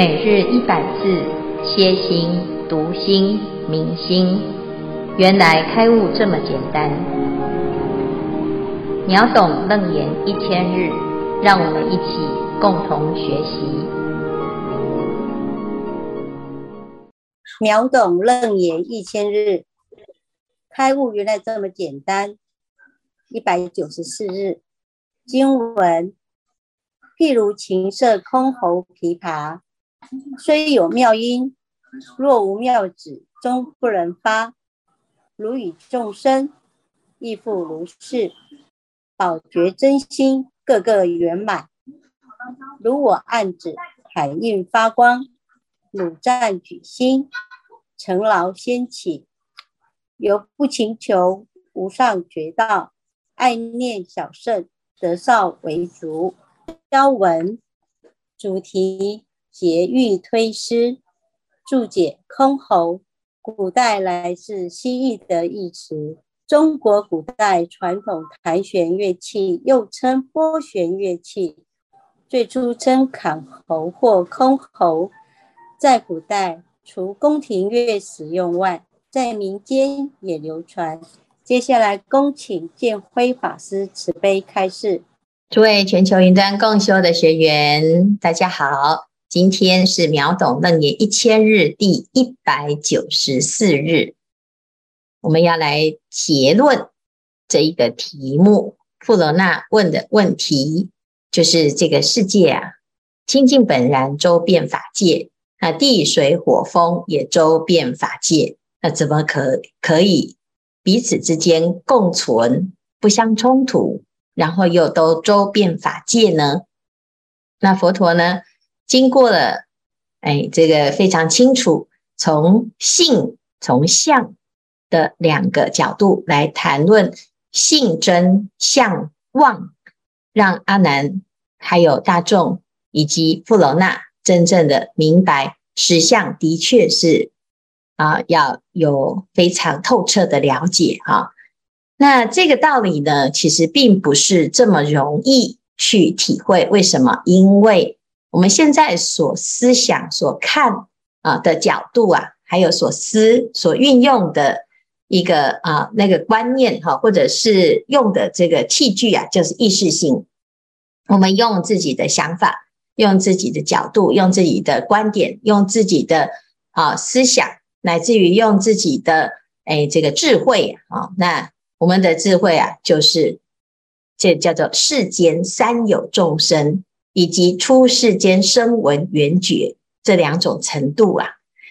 每日一百字，歇心、读心、明心，原来开悟这么简单。秒懂楞严一千日，让我们一起共同学习。秒懂楞严一千日，开悟原来这么简单。一百九十四日经文。譬如琴瑟箜篌琵琶，虽有妙音，若无妙旨，终不能发。如与众生，亦复如是。宝觉真心，个个圆满。如我案纸，海印发光。鲁赞举心，尘劳先起。犹不勤求无上觉道，爱念小乘，得少为足。消文主题节欲推诗注解箜篌，古代来自西域的译词，中国古代传统弹弦乐器，又称拨弦乐器。最初称坎篌或箜篌，在古代除宫廷乐使用外，在民间也流传。接下来恭请见辉法师慈悲开示。诸位全球云端共修的学员，大家好！今天是秒懂楞严一千日第一百九十四日，我们要来结论这一个题目。富罗那问的问题就是：这个世界啊，清净本然周遍法界，那地水火风也周遍法界，那怎么可可以彼此之间共存，不相冲突？然后又都周遍法界呢？那佛陀呢？经过了哎，这个非常清楚，从性从相的两个角度来谈论性真相望，让阿难还有大众以及富楼那真正的明白实相，的确是啊，要有非常透彻的了解啊。那这个道理呢，其实并不是这么容易去体会。为什么？因为我们现在所思想、所看啊的角度啊，还有所思、所运用的一个啊那个观念哈，或者是用的这个器具啊，就是意识性。我们用自己的想法，用自己的角度，用自己的观点，用自己的啊思想，乃至于用自己的哎这个智慧啊，那。我们的智慧啊，就是这叫做世间三有众生，以及出世间声闻缘觉这两种程度啊。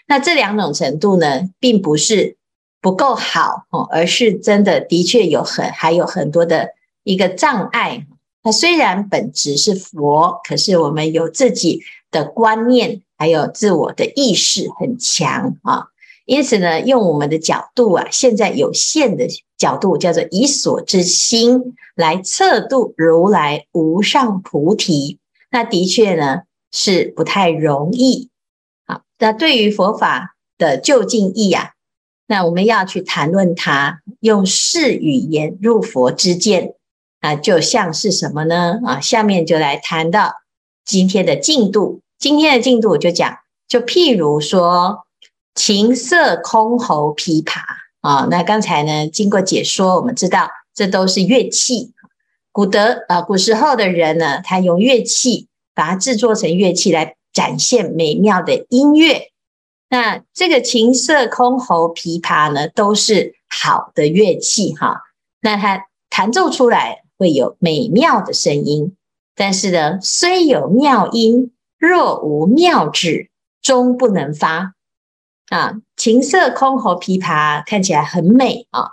那这两种程度呢，并不是不够好哦，而是真的的确有很还有很多的一个障碍。那虽然本质是佛，可是我们有自己的观念，还有自我的意识很强啊。因此呢，用我们的角度啊，现在有限的角度，叫做以所知心来测度如来无上菩提，那的确呢是不太容易。好，那对于佛法的究竟义啊，那我们要去谈论它，用是语言入佛之见啊，就像是什么呢？啊，下面就来谈到今天的进度。今天的进度我就讲，就譬如说。琴瑟箜篌琵琶啊，那刚才呢，经过解说，我们知道这都是乐器。古德啊，古时候的人呢，他用乐器把它制作成乐器来展现美妙的音乐。那这个琴瑟箜篌琵琶呢，都是好的乐器哈。那它弹奏出来会有美妙的声音，但是呢，虽有妙音，若无妙旨，终不能发。啊，琴瑟箜篌琵琶看起来很美啊。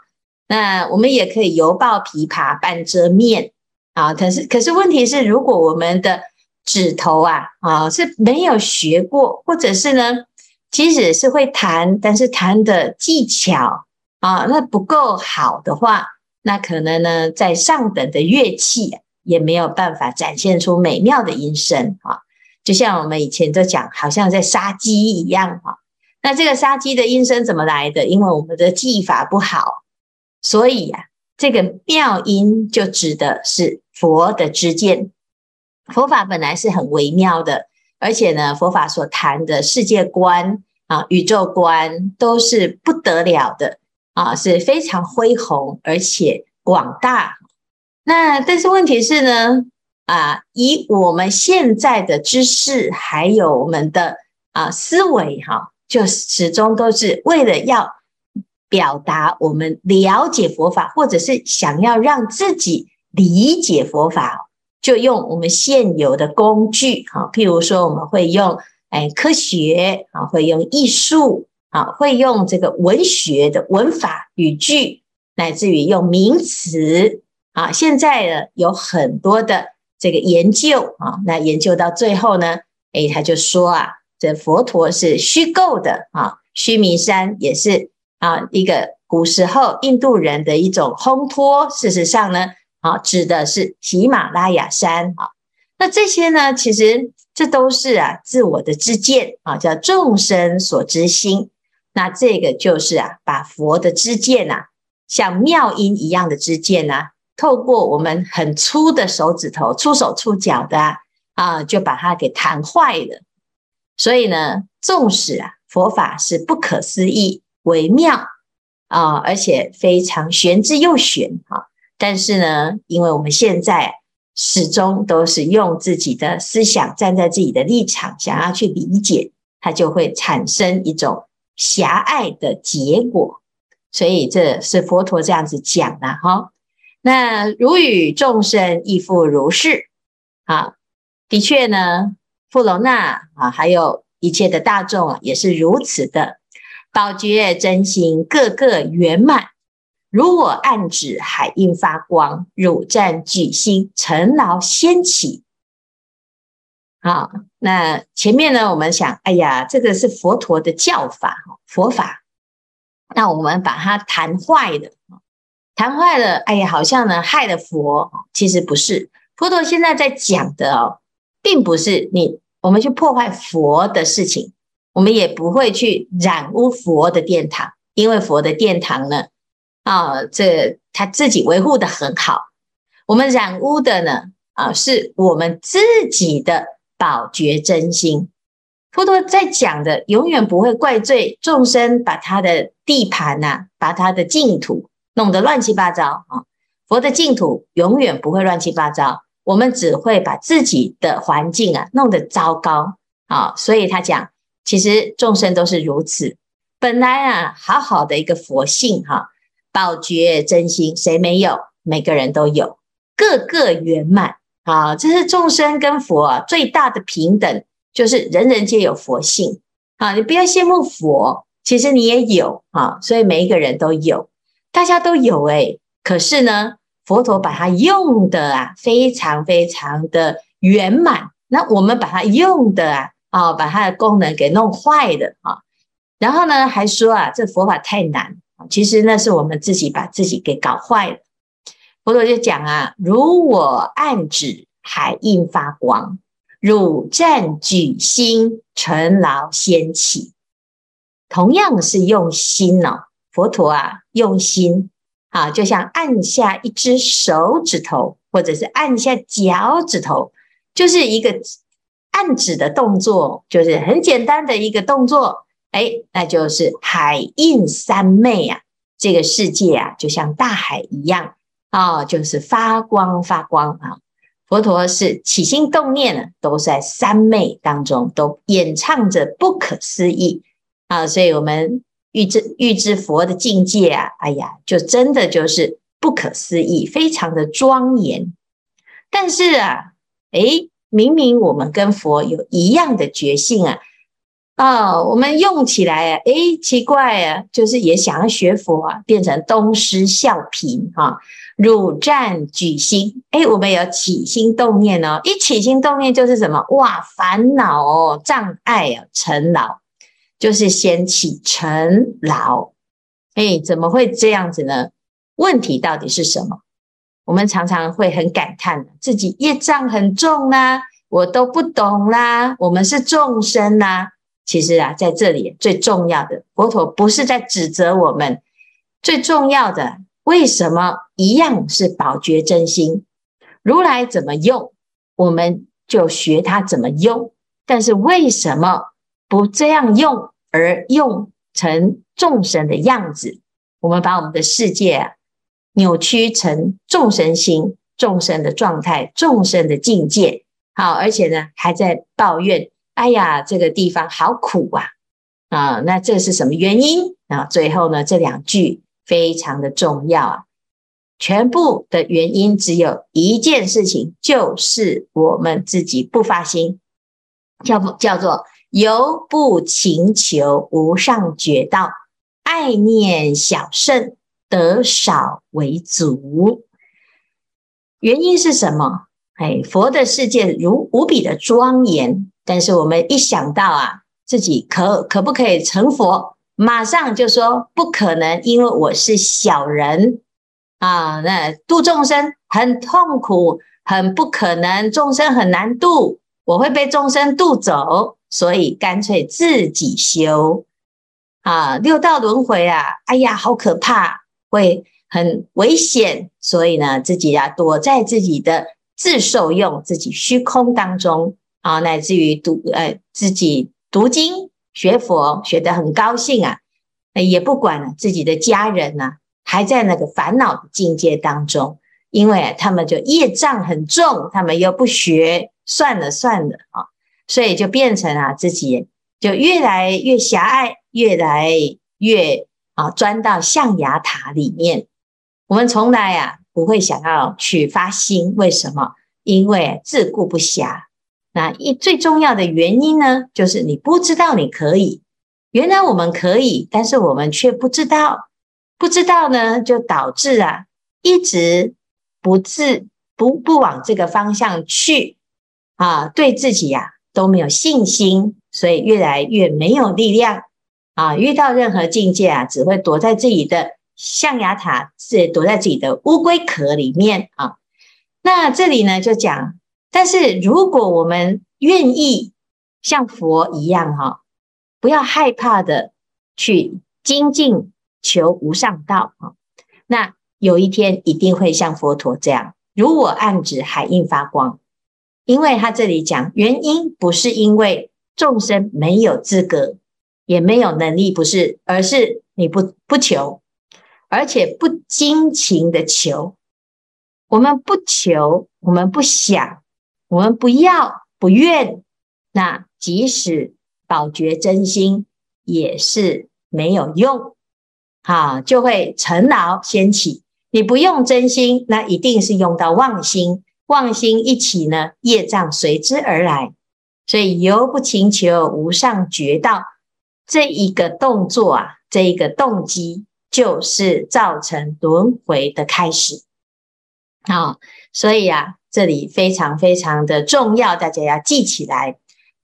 那我们也可以犹抱琵琶半遮面啊。可是，可是问题是，如果我们的指头啊啊是没有学过，或者是呢，即使是会弹，但是弹的技巧啊那不够好的话，那可能呢，在上等的乐器也没有办法展现出美妙的音声啊。就像我们以前都讲，好像在杀鸡一样啊。那这个杀鸡的音声怎么来的？因为我们的技法不好，所以呀、啊，这个妙音就指的是佛的知见。佛法本来是很微妙的，而且呢，佛法所谈的世界观啊、宇宙观都是不得了的啊，是非常恢宏而且广大。那但是问题是呢，啊，以我们现在的知识还有我们的啊思维哈、就始终都是为了要表达我们了解佛法，或者是想要让自己理解佛法。就用我们现有的工具，哈，譬如说我们会用哎科学啊，会用艺术啊，会用这个文学的文法语句，乃至于用名词啊。现在呢有很多的这个研究啊，那研究到最后呢，哎，他就说啊，这佛陀是虚构的啊，须弥山也是啊一个古时候印度人的一种烘托。事实上呢。啊，指的是喜马拉雅山啊。那这些呢，其实这都是啊自我的知见啊，叫众生所知心。那这个就是啊，把佛的知见啊，像妙音一样的知见啊，透过我们很粗的手指头，粗手粗脚的啊，啊就把它给弹坏了。所以呢，纵使啊佛法是不可思议、微妙啊，而且非常玄之又玄啊。但是呢，因为我们现在始终都是用自己的思想，站在自己的立场，想要去理解，它就会产生一种狭隘的结果。所以这是佛陀这样子讲的哈。那如与众生亦复如是啊，的确呢，富楼那啊，还有一切的大众啊，也是如此的，宝觉真心，个个圆满。如我暗指海印发光，汝占举心尘劳掀起。好，那前面呢，我们想，哎呀，这个是佛陀的教法，佛法。那我们把它弹坏了，弹坏了，哎呀，好像呢害了佛。其实不是，佛陀现在在讲的哦，并不是你我们去破坏佛的事情，我们也不会去染污佛的殿堂，因为佛的殿堂呢。啊，这他自己维护得很好。我们染污的呢，啊，是我们自己的宝觉真心。佛陀在讲的，永远不会怪罪众生，把他的地盘呐、啊，把他的净土弄得乱七八糟啊。佛的净土永远不会乱七八糟，我们只会把自己的环境啊弄得糟糕啊。所以他讲，其实众生都是如此，本来啊，好好的一个佛性哈、宝觉真心，谁没有？每个人都有，个个圆满啊！这是众生跟佛啊最大的平等，就是人人皆有佛性啊！你不要羡慕佛，其实你也有啊！所以每一个人都有，大家都有诶。可是呢，佛陀把它用的啊，非常非常的圆满。那我们把它用的啊，啊，把它的功能给弄坏了啊！然后呢，还说啊，这佛法太难。其实那是我们自己把自己给搞坏了。佛陀就讲啊，如我暗指海印发光，汝占举心尘劳掀起。同样是用心哦，佛陀啊用心啊，就像按下一只手指头，或者是按下脚趾头，就是一个按指的动作，就是很简单的一个动作。哎，那就是海印三昧啊！这个世界啊，就像大海一样啊、就是发光发光啊！佛陀是起心动念呢，都在三昧当中，都演唱着不可思议啊！所以，我们欲知欲知佛的境界啊，哎呀，就真的就是不可思议，非常的庄严。但是啊，诶，明明我们跟佛有一样的觉性啊。啊、哦，我们用起来啊，诶，奇怪啊，就是也想要学佛啊，变成东施效颦啊。汝暂举心，诶，我们有起心动念哦，一起心动念就是什么？哇，烦恼哦，障碍啊，尘劳，就是先起尘劳。诶，怎么会这样子呢？问题到底是什么？我们常常会很感叹，自己业障很重啦，我都不懂啦，我们是众生啦。其实啊，在这里最重要的，佛陀不是在指责我们，最重要的，为什么一样是宝觉真心？如来怎么用，我们就学他怎么用但是为什么不这样用，而用成众生的样子？我们把我们的世界啊扭曲成众生心、众生的状态、众生的境界。好，而且呢，还在抱怨：哎呀，这个地方好苦啊！啊，那这是什么原因？啊，最后呢，这两句非常的重要啊。全部的原因只有一件事情，就是我们自己不发心，叫不叫做由不勤求无上觉道，爱念小圣得少为足。原因是什么？哎，佛的世界如无比的庄严，但是我们一想到啊，自己可可不可以成佛，马上就说不可能，因为我是小人。啊，那度众生很痛苦，很不可能，众生很难度，我会被众生渡走，所以干脆自己修。啊，六道轮回啊，哎呀，好可怕，会很危险，所以呢，自己啊，躲在自己的自受用、自己虚空当中啊，乃至于读呃自己读经学佛，学得很高兴啊，也不管自己的家人呐、啊。还在那个烦恼的境界当中，因为他们就业障很重，他们又不学，算了算了啊，所以就变成啊自己就越来越狭隘，越来越啊钻到象牙塔里面。我们从来啊不会想要去发心，为什么？因为自顾不暇。那一最重要的原因呢，就是你不知道你可以。原来我们可以，但是我们却不知道。不知道呢，就导致啊，一直不自不不往这个方向去啊，对自己呀、都没有信心，所以越来越没有力量啊。遇到任何境界啊，只会躲在自己的象牙塔，是躲在自己的乌龟壳里面啊。那这里呢，就讲，但是如果我们愿意像佛一样哈、不要害怕的去精进。求无上道啊，那有一天一定会像佛陀这样，如我暗指，海印发光。因为他这里讲原因，不是因为众生没有资格，也没有能力，不是，而是你不不求，而且不精勤的求。我们不求，我们不想，我们不要，不愿，那即使保觉真心，也是没有用。啊，就会尘劳先起。你不用真心，那一定是用到妄心。妄心一起呢，业障随之而来。所以犹不勤求无上觉道，这一个动作啊，这一个动机，就是造成轮回的开始。好，所以啊，这里非常非常的重要，大家要记起来。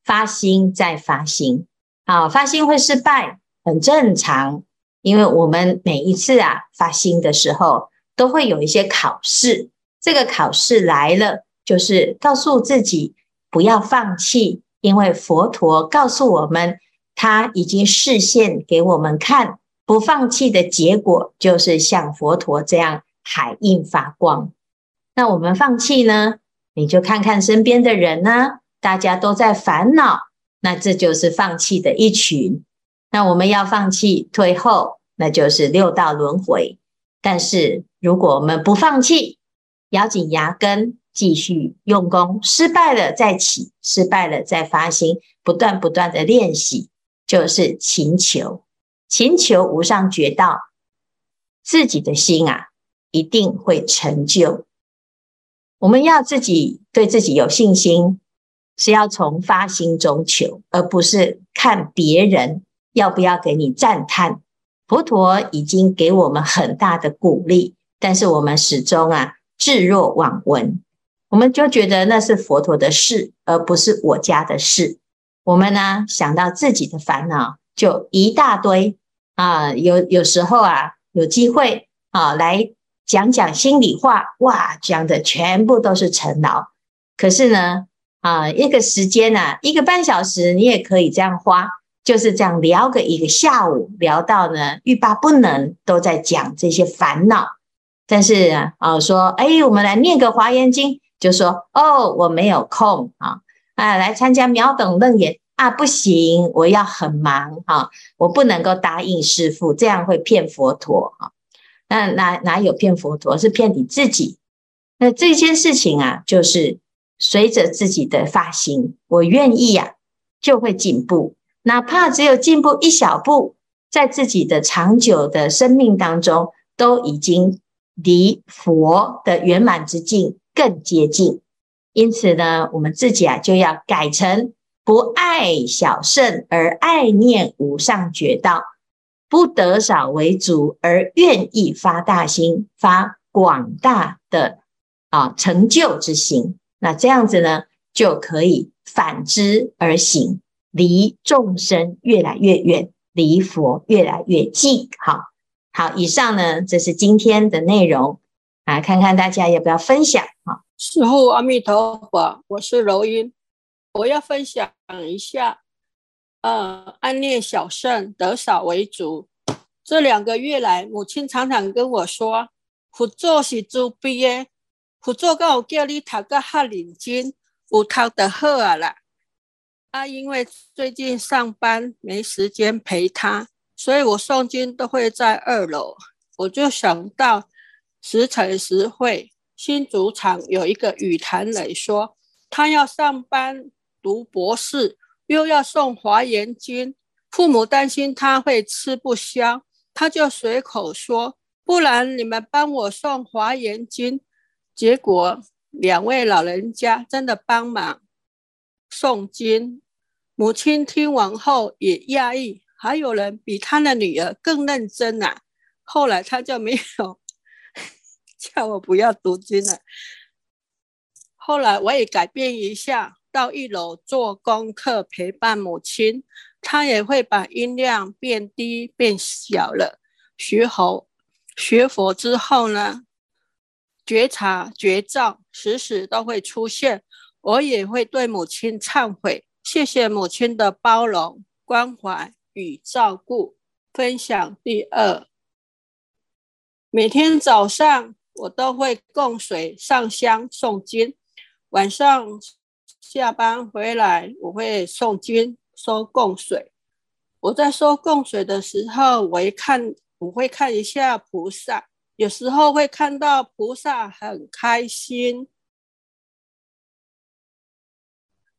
发心再发心，好，发心会失败，很正常。因为我们每一次啊发心的时候，都会有一些考试。这个考试来了，就是告诉自己不要放弃。因为佛陀告诉我们，他已经示现给我们看，不放弃的结果就是像佛陀这样海印发光。那我们放弃呢？你就看看身边的人呢，大家都在烦恼，那这就是放弃的一群。那我们要放弃退后，那就是六道轮回。但是如果我们不放弃，咬紧牙根继续用功，失败了再起，失败了再发心，不断不断的练习，就是勤求，勤求无上觉道，自己的心啊一定会成就。我们要自己对自己有信心，是要从发心中求，而不是看别人。要不要给你赞叹？佛陀已经给我们很大的鼓励，但是我们始终啊置若罔闻，我们就觉得那是佛陀的事，而不是我家的事。我们呢想到自己的烦恼就一大堆啊，有有时候啊有机会啊来讲讲心里话，哇，讲的全部都是尘劳。可是呢啊一个时间啊一个半小时，你也可以这样花。就是这样聊个一个下午，聊到呢欲罢不能，都在讲这些烦恼。但是啊，说哎，我们来念个华严经，就说哦，我没有空啊啊来参加秒懂楞严啊，不行，我要很忙哈、啊，我不能够答应师父，这样会骗佛陀哈。那哪哪有骗佛陀？是骗你自己。那这件事情啊，就是随着自己的发心，我愿意呀、啊，就会进步。哪怕只有进步一小步，在自己的长久的生命当中，都已经离佛的圆满之境更接近。因此呢，我们自己啊，就要改成不爱小乘而爱念无上觉道，不得少为足而愿意发大心，发广大的啊成就之心。那这样子呢，就可以反之而行。离众生越来越远，离佛越来越近。好，好，以上呢，这是今天的内容啊，看看大家要不要分享？好，师父阿弥陀佛，我是柔音，我要分享一下，呃，爱念小胜得少为足。这两个月来，母亲常常跟我说，佛祖是猪逼的，佛祖跟我叫你读个哈认真，有读得好啊啦。啊，因为最近上班没时间陪他，所以我诵经都会在二楼。我就想到时成时会新主场有一个语坛磊说，他要上班读博士，又要送华严经，父母担心他会吃不消，他就随口说：“不然你们帮我送华严经。”结果两位老人家真的帮忙送经。母亲听完后也讶异，还有人比他的女儿更认真啊！后来他就没有 叫我不要读经了。后来我也改变一下，到一楼做功课陪伴母亲，他也会把音量变低变小了。学佛学佛之后呢，觉察觉照时时都会出现，我也会对母亲忏悔。谢谢母亲的包容、关怀与照顾。分享第二，每天早上我都会供水、上香、诵经。晚上下班回来，我会诵经、收供水。我在收供水的时候，我一看，我会看一下菩萨，有时候会看到菩萨很开心。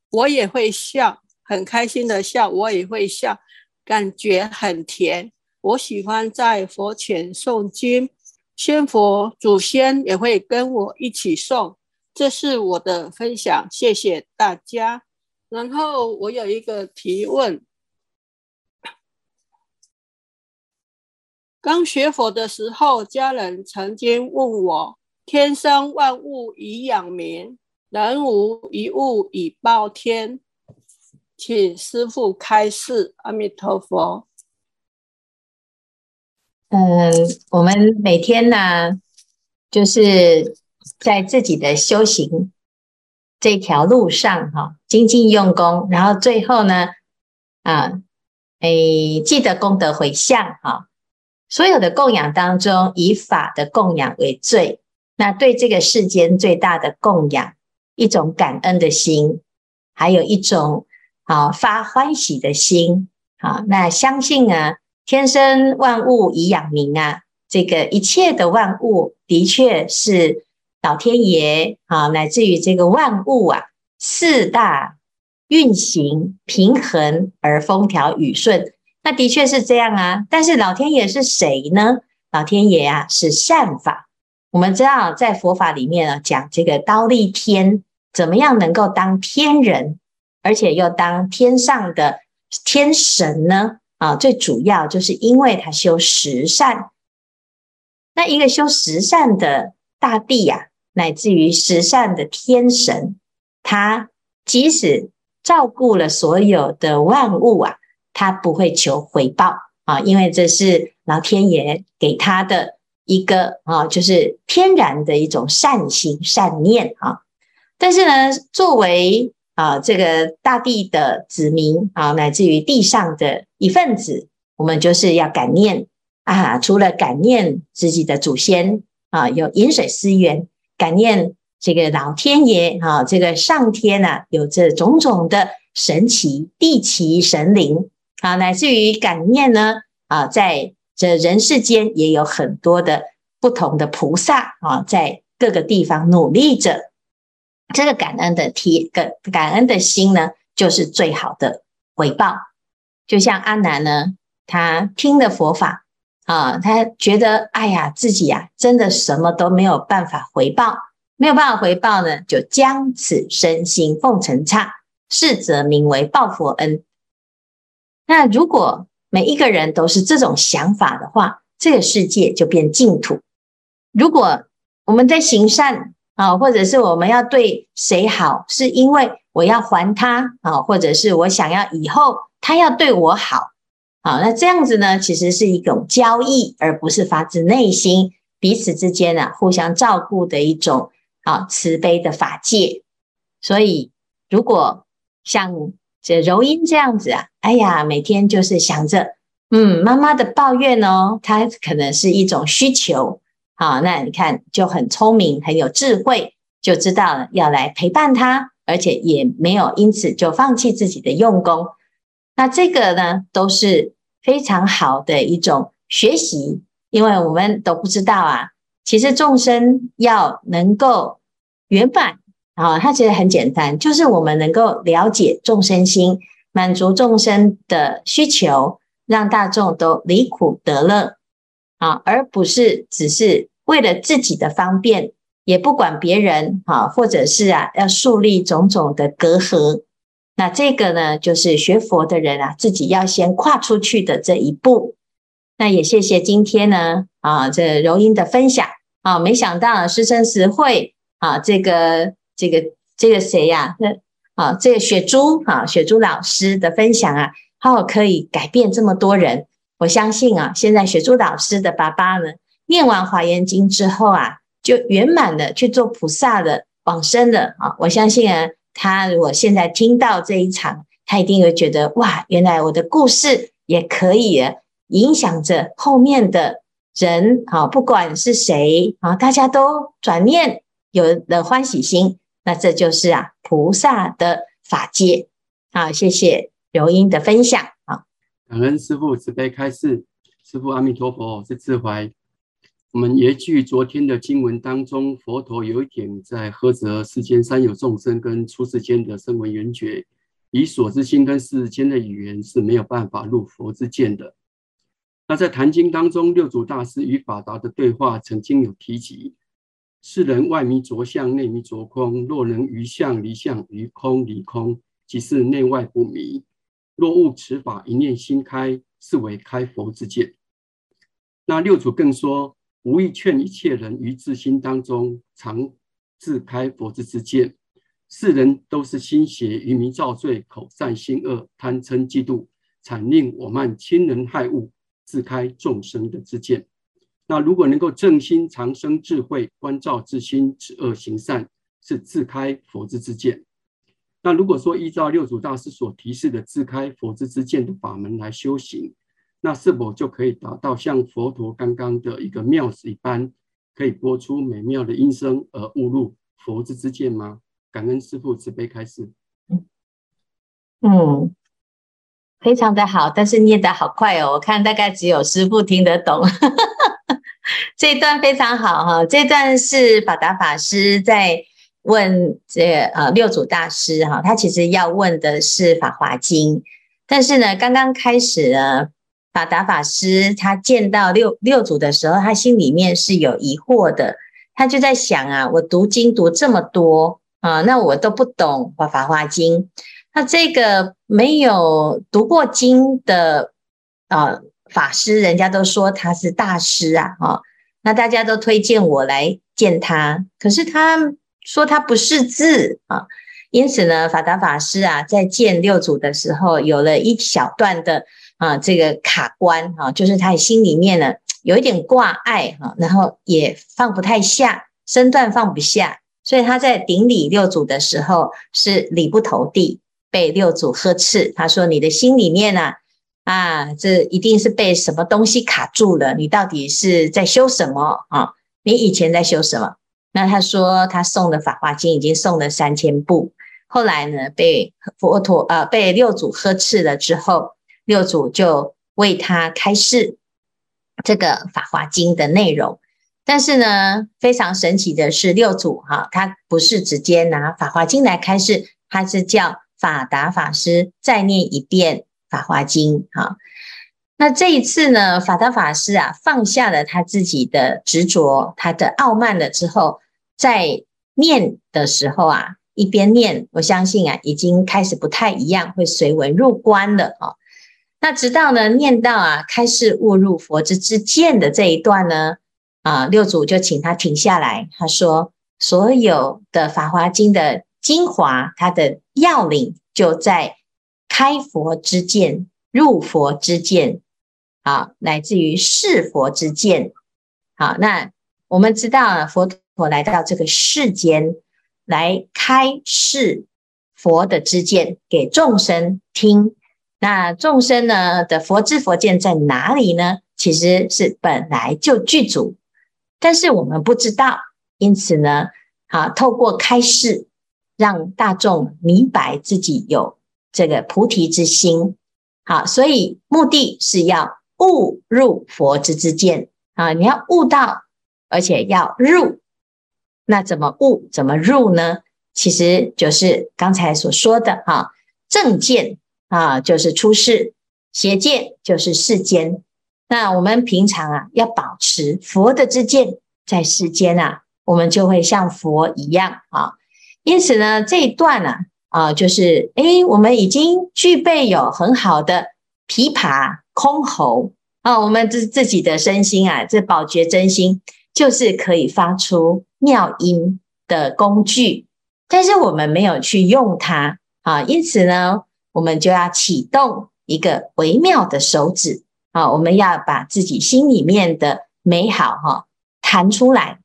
我也会笑，很开心的笑，我也会笑，感觉很甜。我喜欢在佛前诵经，仙佛祖先也会跟我一起诵。这是我的分享，谢谢大家。然后我有一个提问：刚学佛的时候，家人曾经问我：“天生万物以养民。”人无一物以报天，请师父开示。阿弥陀佛。嗯，我们每天呢，就是在自己的修行这条路上哈，精进用功，然后最后呢，啊，哎，记得功德回向哈。所有的供养当中，以法的供养为最，那对这个世间最大的供养。一种感恩的心，还有一种啊发欢喜的心，好，那相信啊，天生万物以养民啊，这个一切的万物的确是老天爷啊，乃至于这个万物啊，四大运行平衡而风调雨顺，那的确是这样啊。但是老天爷是谁呢？老天爷啊，是善法。我们知道，在佛法里面呢，讲这个刀利天怎么样能够当天人，而且又当天上的天神呢？啊，最主要就是因为他修十善。那一个修十善的大地呀、啊，乃至于十善的天神，他即使照顾了所有的万物啊，他不会求回报啊，因为这是老天爷给他的。一个啊，就是天然的一种善心善念啊。但是呢，作为啊这个大地的子民啊，乃至于地上的一份子，我们就是要感念啊。除了感念自己的祖先啊，有饮水思源，感念这个老天爷啊，这个上天呐、有这种种的神奇、地奇神灵啊，乃至于感念呢啊，在这人世间也有很多的不同的菩萨啊，在各个地方努力着。这个感恩的体，感感恩的心呢，就是最好的回报。就像阿难呢，他听了佛法啊，他觉得哎呀，自己呀、啊，真的什么都没有办法回报，没有办法回报呢，就将此身心奉尘刹，是则名为报佛恩。那如果每一个人都是这种想法的话，这个世界就变净土。如果我们在行善，啊，或者是我们要对谁好，是因为我要还他啊，或者是我想要以后他要对我好，啊，那这样子呢，其实是一种交易，而不是发自内心彼此之间啊互相照顾的一种啊慈悲的法界。所以，如果像这柔音这样子啊，哎呀，每天就是想着，嗯，妈妈的抱怨哦，她可能是一种需求。好，那你看就很聪明，很有智慧，就知道了要来陪伴他，而且也没有因此就放弃自己的用功。那这个呢，都是非常好的一种学习，因为我们都不知道啊，其实众生要能够圆满啊，它其实很简单，就是我们能够了解众生心，满足众生的需求，让大众都离苦得乐。啊，而不是只是为了自己的方便，也不管别人啊，或者是啊，要树立种种的隔阂。那这个呢，就是学佛的人啊，自己要先跨出去的这一步。那也谢谢今天呢，啊，这柔音的分享啊，没想到师生实会啊，这个这个这个谁呀？啊，这个雪珠啊，雪珠老师的分享啊，好可以改变这么多人。我相信啊，现在雪珠老师的爸爸呢，念完《华严经》之后啊，就圆满的去做菩萨的往生的啊。我相信啊，他如果现在听到这一场，他一定会觉得哇，原来我的故事也可以影响着后面的人啊，不管是谁啊，大家都转念有了欢喜心，那这就是啊菩萨的法界。好，谢谢柔音的分享。感恩师父慈悲开示，师父阿弥陀佛是自怀。我们延续昨天的经文当中，佛陀有一点在呵责世间三有众生跟出世间的声闻缘觉，以所知心跟世间的语言是没有办法入佛之见的。那在《坛经》当中，六祖大师与法达的对话曾经有提及：世人外迷着相，内迷着空。若能于相离相，于空离空，即是内外不迷。若悟此法，一念心开，是为开佛之见。那六祖更说，无意劝一切人于自心当中常自开佛之之见。世人都是心邪、愚迷、造罪、口善心恶、贪嗔嫉妒，惨令我慢、亲人害物，自开众生的之见。那如果能够正心常生智慧，观照自心，止恶行善，是自开佛之之见。那如果说依照六祖大师所提示的自开佛之之见的法门来修行，那是否就可以达到像佛陀刚刚的一个妙子一般，可以播出美妙的音声而悟入佛之之见吗？感恩师父慈悲开示。嗯，非常的好，但是念得好快哦，我看大概只有师父听得懂。这段非常好哈，这段是法达法师在。问这呃六祖大师哈，他其实要问的是《法华经》，但是呢，刚刚开始呢，法达法师他见到六六祖的时候，他心里面是有疑惑的，他就在想啊，我读经读这么多啊，那我都不懂《法华经》，那这个没有读过经的啊法师，人家都说他是大师啊，哈，那大家都推荐我来见他，可是他。说他不识字啊，因此呢，法达法师啊，在见六祖的时候，有了一小段的啊这个卡关啊，就是他心里面呢有一点挂碍哈，然后也放不太下，身段放不下，所以他在顶礼六祖的时候是礼不投地，被六祖呵斥。他说：“你的心里面呢，啊，这一定是被什么东西卡住了，你到底是在修什么啊？你以前在修什么？”那他说他送的《法华经》已经送了三千部，后来呢被佛陀呃被六祖呵斥了之后，六祖就为他开示这个《法华经》的内容。但是呢，非常神奇的是，六祖哈他不是直接拿《法华经》来开示，他是叫法达法师再念一遍《法华经》哈。那这一次呢，法达法师啊放下了他自己的执着，他的傲慢了之后，在念的时候啊，一边念，我相信啊，已经开始不太一样，会随文入观了啊。那直到呢念到啊，开示悟入佛之之见的这一段呢，啊，六祖就请他停下来，他说，所有的《法华经》的精华，它的要领就在开佛之见。入佛之见，好，乃至于示佛之见，好，那我们知道啊，佛陀来到这个世间，来开示佛的之见给众生听。那众生呢的佛知佛见在哪里呢？其实是本来就具足，但是我们不知道，因此呢，好，透过开示，让大众明白自己有这个菩提之心。好，所以目的是要悟入佛之之见啊！你要悟到，而且要入。那怎么悟？怎么入呢？其实就是刚才所说的哈，正见啊，就是出世；邪见就是世间。那我们平常啊，要保持佛的之见，在世间啊，我们就会像佛一样啊。因此呢，这一段呢、啊。啊，就是诶，我们已经具备有很好的琵琶、箜篌啊，我们自自己的身心啊，这宝觉真心就是可以发出妙音的工具，但是我们没有去用它啊，因此呢，我们就要启动一个微妙的手指啊，我们要把自己心里面的美好哈弹出来，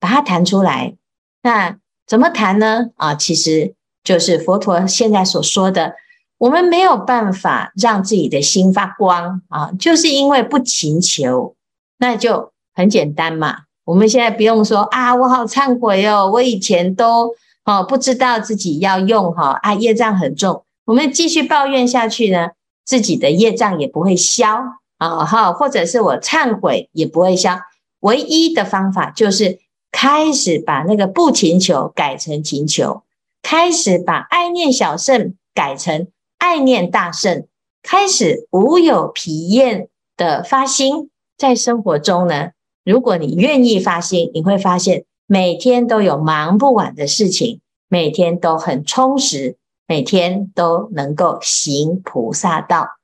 把它弹出来。那怎么弹呢？啊，其实。就是佛陀现在所说的，我们没有办法让自己的心发光啊，就是因为不勤求，那就很简单嘛。我们现在不用说啊，我好忏悔哦，我以前都哦不知道自己要用哈啊，业障很重。我们继续抱怨下去呢，自己的业障也不会消啊哈，或者是我忏悔也不会消。唯一的方法就是开始把那个不勤求改成勤求。开始把爱念小圣改成爱念大圣，开始无有疲厌的发心，在生活中呢，如果你愿意发心，你会发现每天都有忙不完的事情，每天都很充实，每天都能够行菩萨道。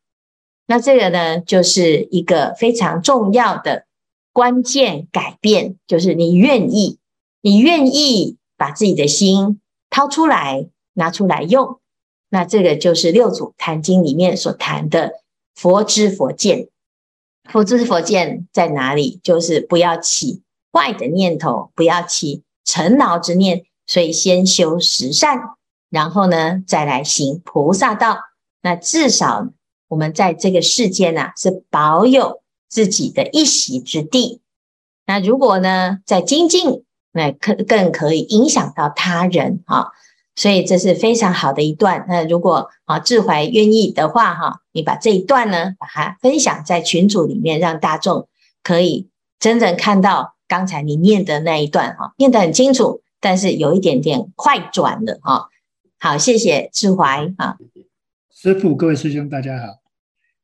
那这个呢，就是一个非常重要的关键改变，就是你愿意，你愿意把自己的心。掏出来，拿出来用，那这个就是六祖坛经里面所谈的佛知佛见。佛知佛见在哪里？就是不要起坏的念头，不要起尘劳之念。所以先修十善，然后呢，再来行菩萨道。那至少我们在这个世间啊，是保有自己的一席之地。那如果呢，在精进。那可更可以影响到他人啊，所以这是非常好的一段。那如果啊志怀愿意的话哈，你把这一段呢，把它分享在群组里面，让大众可以真正看到刚才你念的那一段哈，念得很清楚，但是有一点点快转了哈。好，谢谢志怀啊，师傅，各位师兄大家好。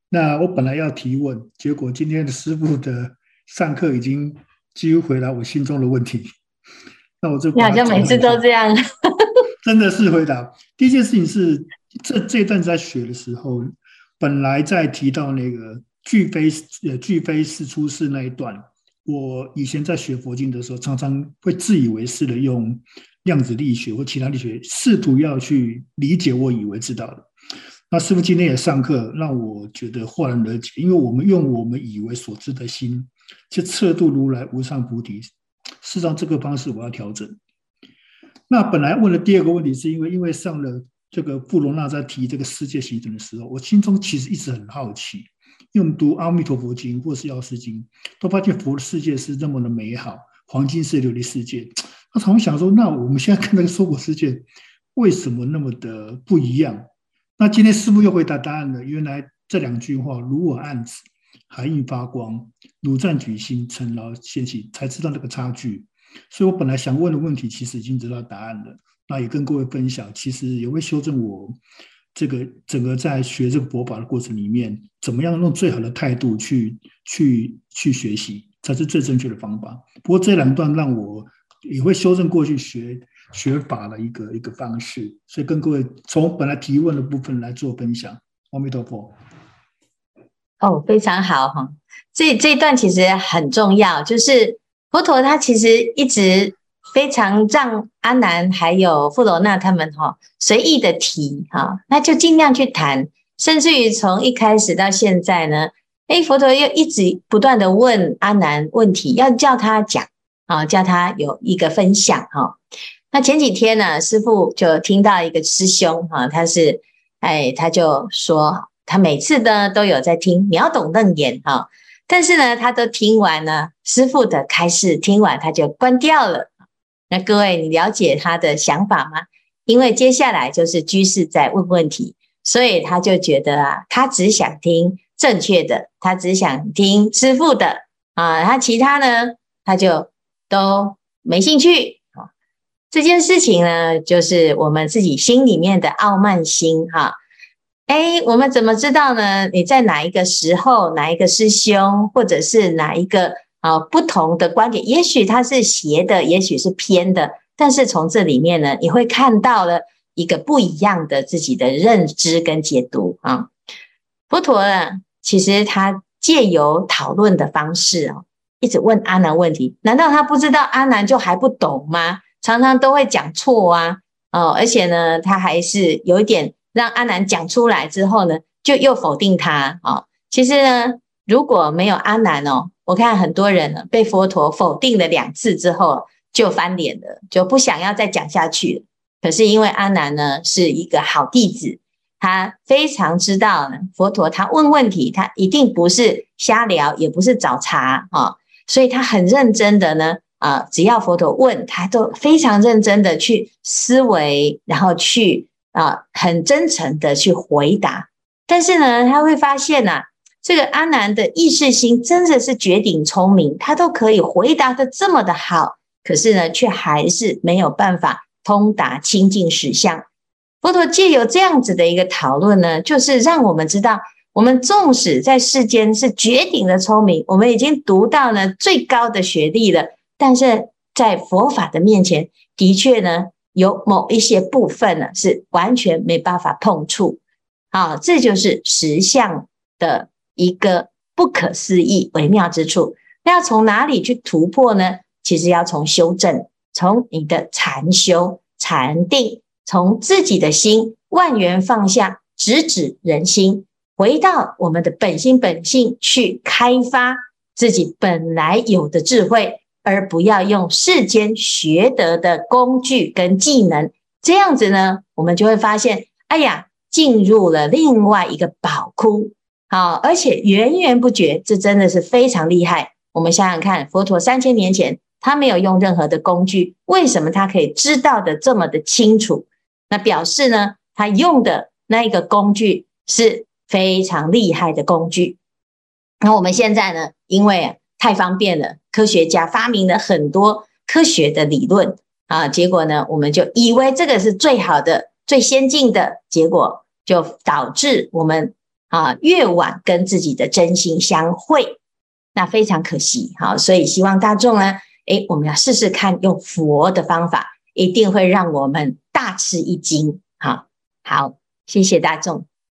那我本来要提问，结果今天的师傅的上课已经几乎回答我心中的问题。那我就你好像每次都这样，真的是回答第一件事情是这这段在学的时候，本来在提到那个俱非呃俱非是出世那一段，我以前在学佛经的时候，常常会自以为是的用量子力学或其他力学，试图要去理解我以为知道的。那师傅今天也上课，让我觉得豁然而解，因为我们用我们以为所知的心去测度如来无上菩提。事实上，这个方式我要调整。那本来问的第二个问题，是因为因为上了这个富罗那在提这个世界形成的时候，我心中其实一直很好奇。因为我们读《阿弥陀佛经》或是《药师经》，都发现佛的世界是这么的美好，黄金色琉璃世界。他常常想说，那我们现在看那个娑婆世界，为什么那么的不一样？那今天师傅又回答答案了，原来这两句话，如我暗指，海印发光，汝暂举心，尘劳现起，才知道那个差距。所以我本来想问的问题，其实已经知道答案了。那也跟各位分享，其实也会修正我这个整个在学这个佛法的过程里面，怎么样用最好的态度去去去学习，才是最正确的方法。不过这两段让我。也会修正过去学学法的一个一个方式，所以跟各位从本来提问的部分来做分享。阿弥陀佛。哦，非常好哈，这这一段其实很重要，就是佛陀他其实一直非常让阿南还有富楼那他们哈随意的提哈，那就尽量去谈，甚至于从一开始到现在呢，诶，佛陀又一直不断的问阿南问题，要叫他讲。啊，叫他有一个分享哈。那前几天呢，师父就听到一个师兄哈，他是哎，他就说他每次呢都有在听秒懂楞严哈，但是呢，他都听完了师父的开示，听完他就关掉了。那各位，你了解他的想法吗？因为接下来就是居士在问问题，所以他就觉得啊，他只想听正确的，他只想听师父的啊，他其他呢，他就。都没兴趣，这件事情呢，就是我们自己心里面的傲慢心哈。哎，我们怎么知道呢？你在哪一个时候，哪一个师兄，或者是哪一个啊不同的观点，也许他是邪的，也许是偏的，但是从这里面呢，你会看到了一个不一样的自己的认知跟解读啊。佛陀呢，其实他借由讨论的方式啊。一直问阿难问题，难道他不知道阿难就还不懂吗？常常都会讲错啊，哦，而且呢，他还是有一点让阿难讲出来之后呢，就又否定他、哦。其实呢，如果没有阿难哦，我看很多人呢被佛陀否定了两次之后就翻脸了，就不想要再讲下去了。可是因为阿难呢是一个好弟子，他非常知道呢，佛陀他问问题，他一定不是瞎聊，也不是找茬啊。所以他很认真的呢，啊，只要佛陀问他，都非常认真的去思维，然后去啊，很真诚的去回答。但是呢，他会发现呐、啊，这个阿难的意识心真的是绝顶聪明，他都可以回答得这么的好，可是呢，却还是没有办法通达清净实相。佛陀借由这样子的一个讨论呢，就是让我们知道。我们纵使在世间是绝顶的聪明，我们已经读到了最高的学历了，但是在佛法的面前，的确呢，有某一些部分呢是完全没办法碰触。好，这就是实相的一个不可思议微妙之处。那要从哪里去突破呢？其实要从修正，从你的禅修、禅定，从自己的心万缘放下，直指人心。回到我们的本心本性去开发自己本来有的智慧，而不要用世间学得的工具跟技能。这样子呢，我们就会发现，哎呀，进入了另外一个宝库。好，而且源源不绝，这真的是非常厉害。我们想想看，佛陀三千年前他没有用任何的工具，为什么他可以知道的这么的清楚？那表示呢，他用的那一个工具是。非常厉害的工具。那我们现在呢，因为太方便了，科学家发明了很多科学的理论啊，结果呢，我们就以为这个是最好的、最先进的，结果就导致我们啊越晚跟自己的真心相会，那非常可惜。好，所以希望大众呢，诶，我们要试试看用佛的方法，一定会让我们大吃一惊。好，好，谢谢大众。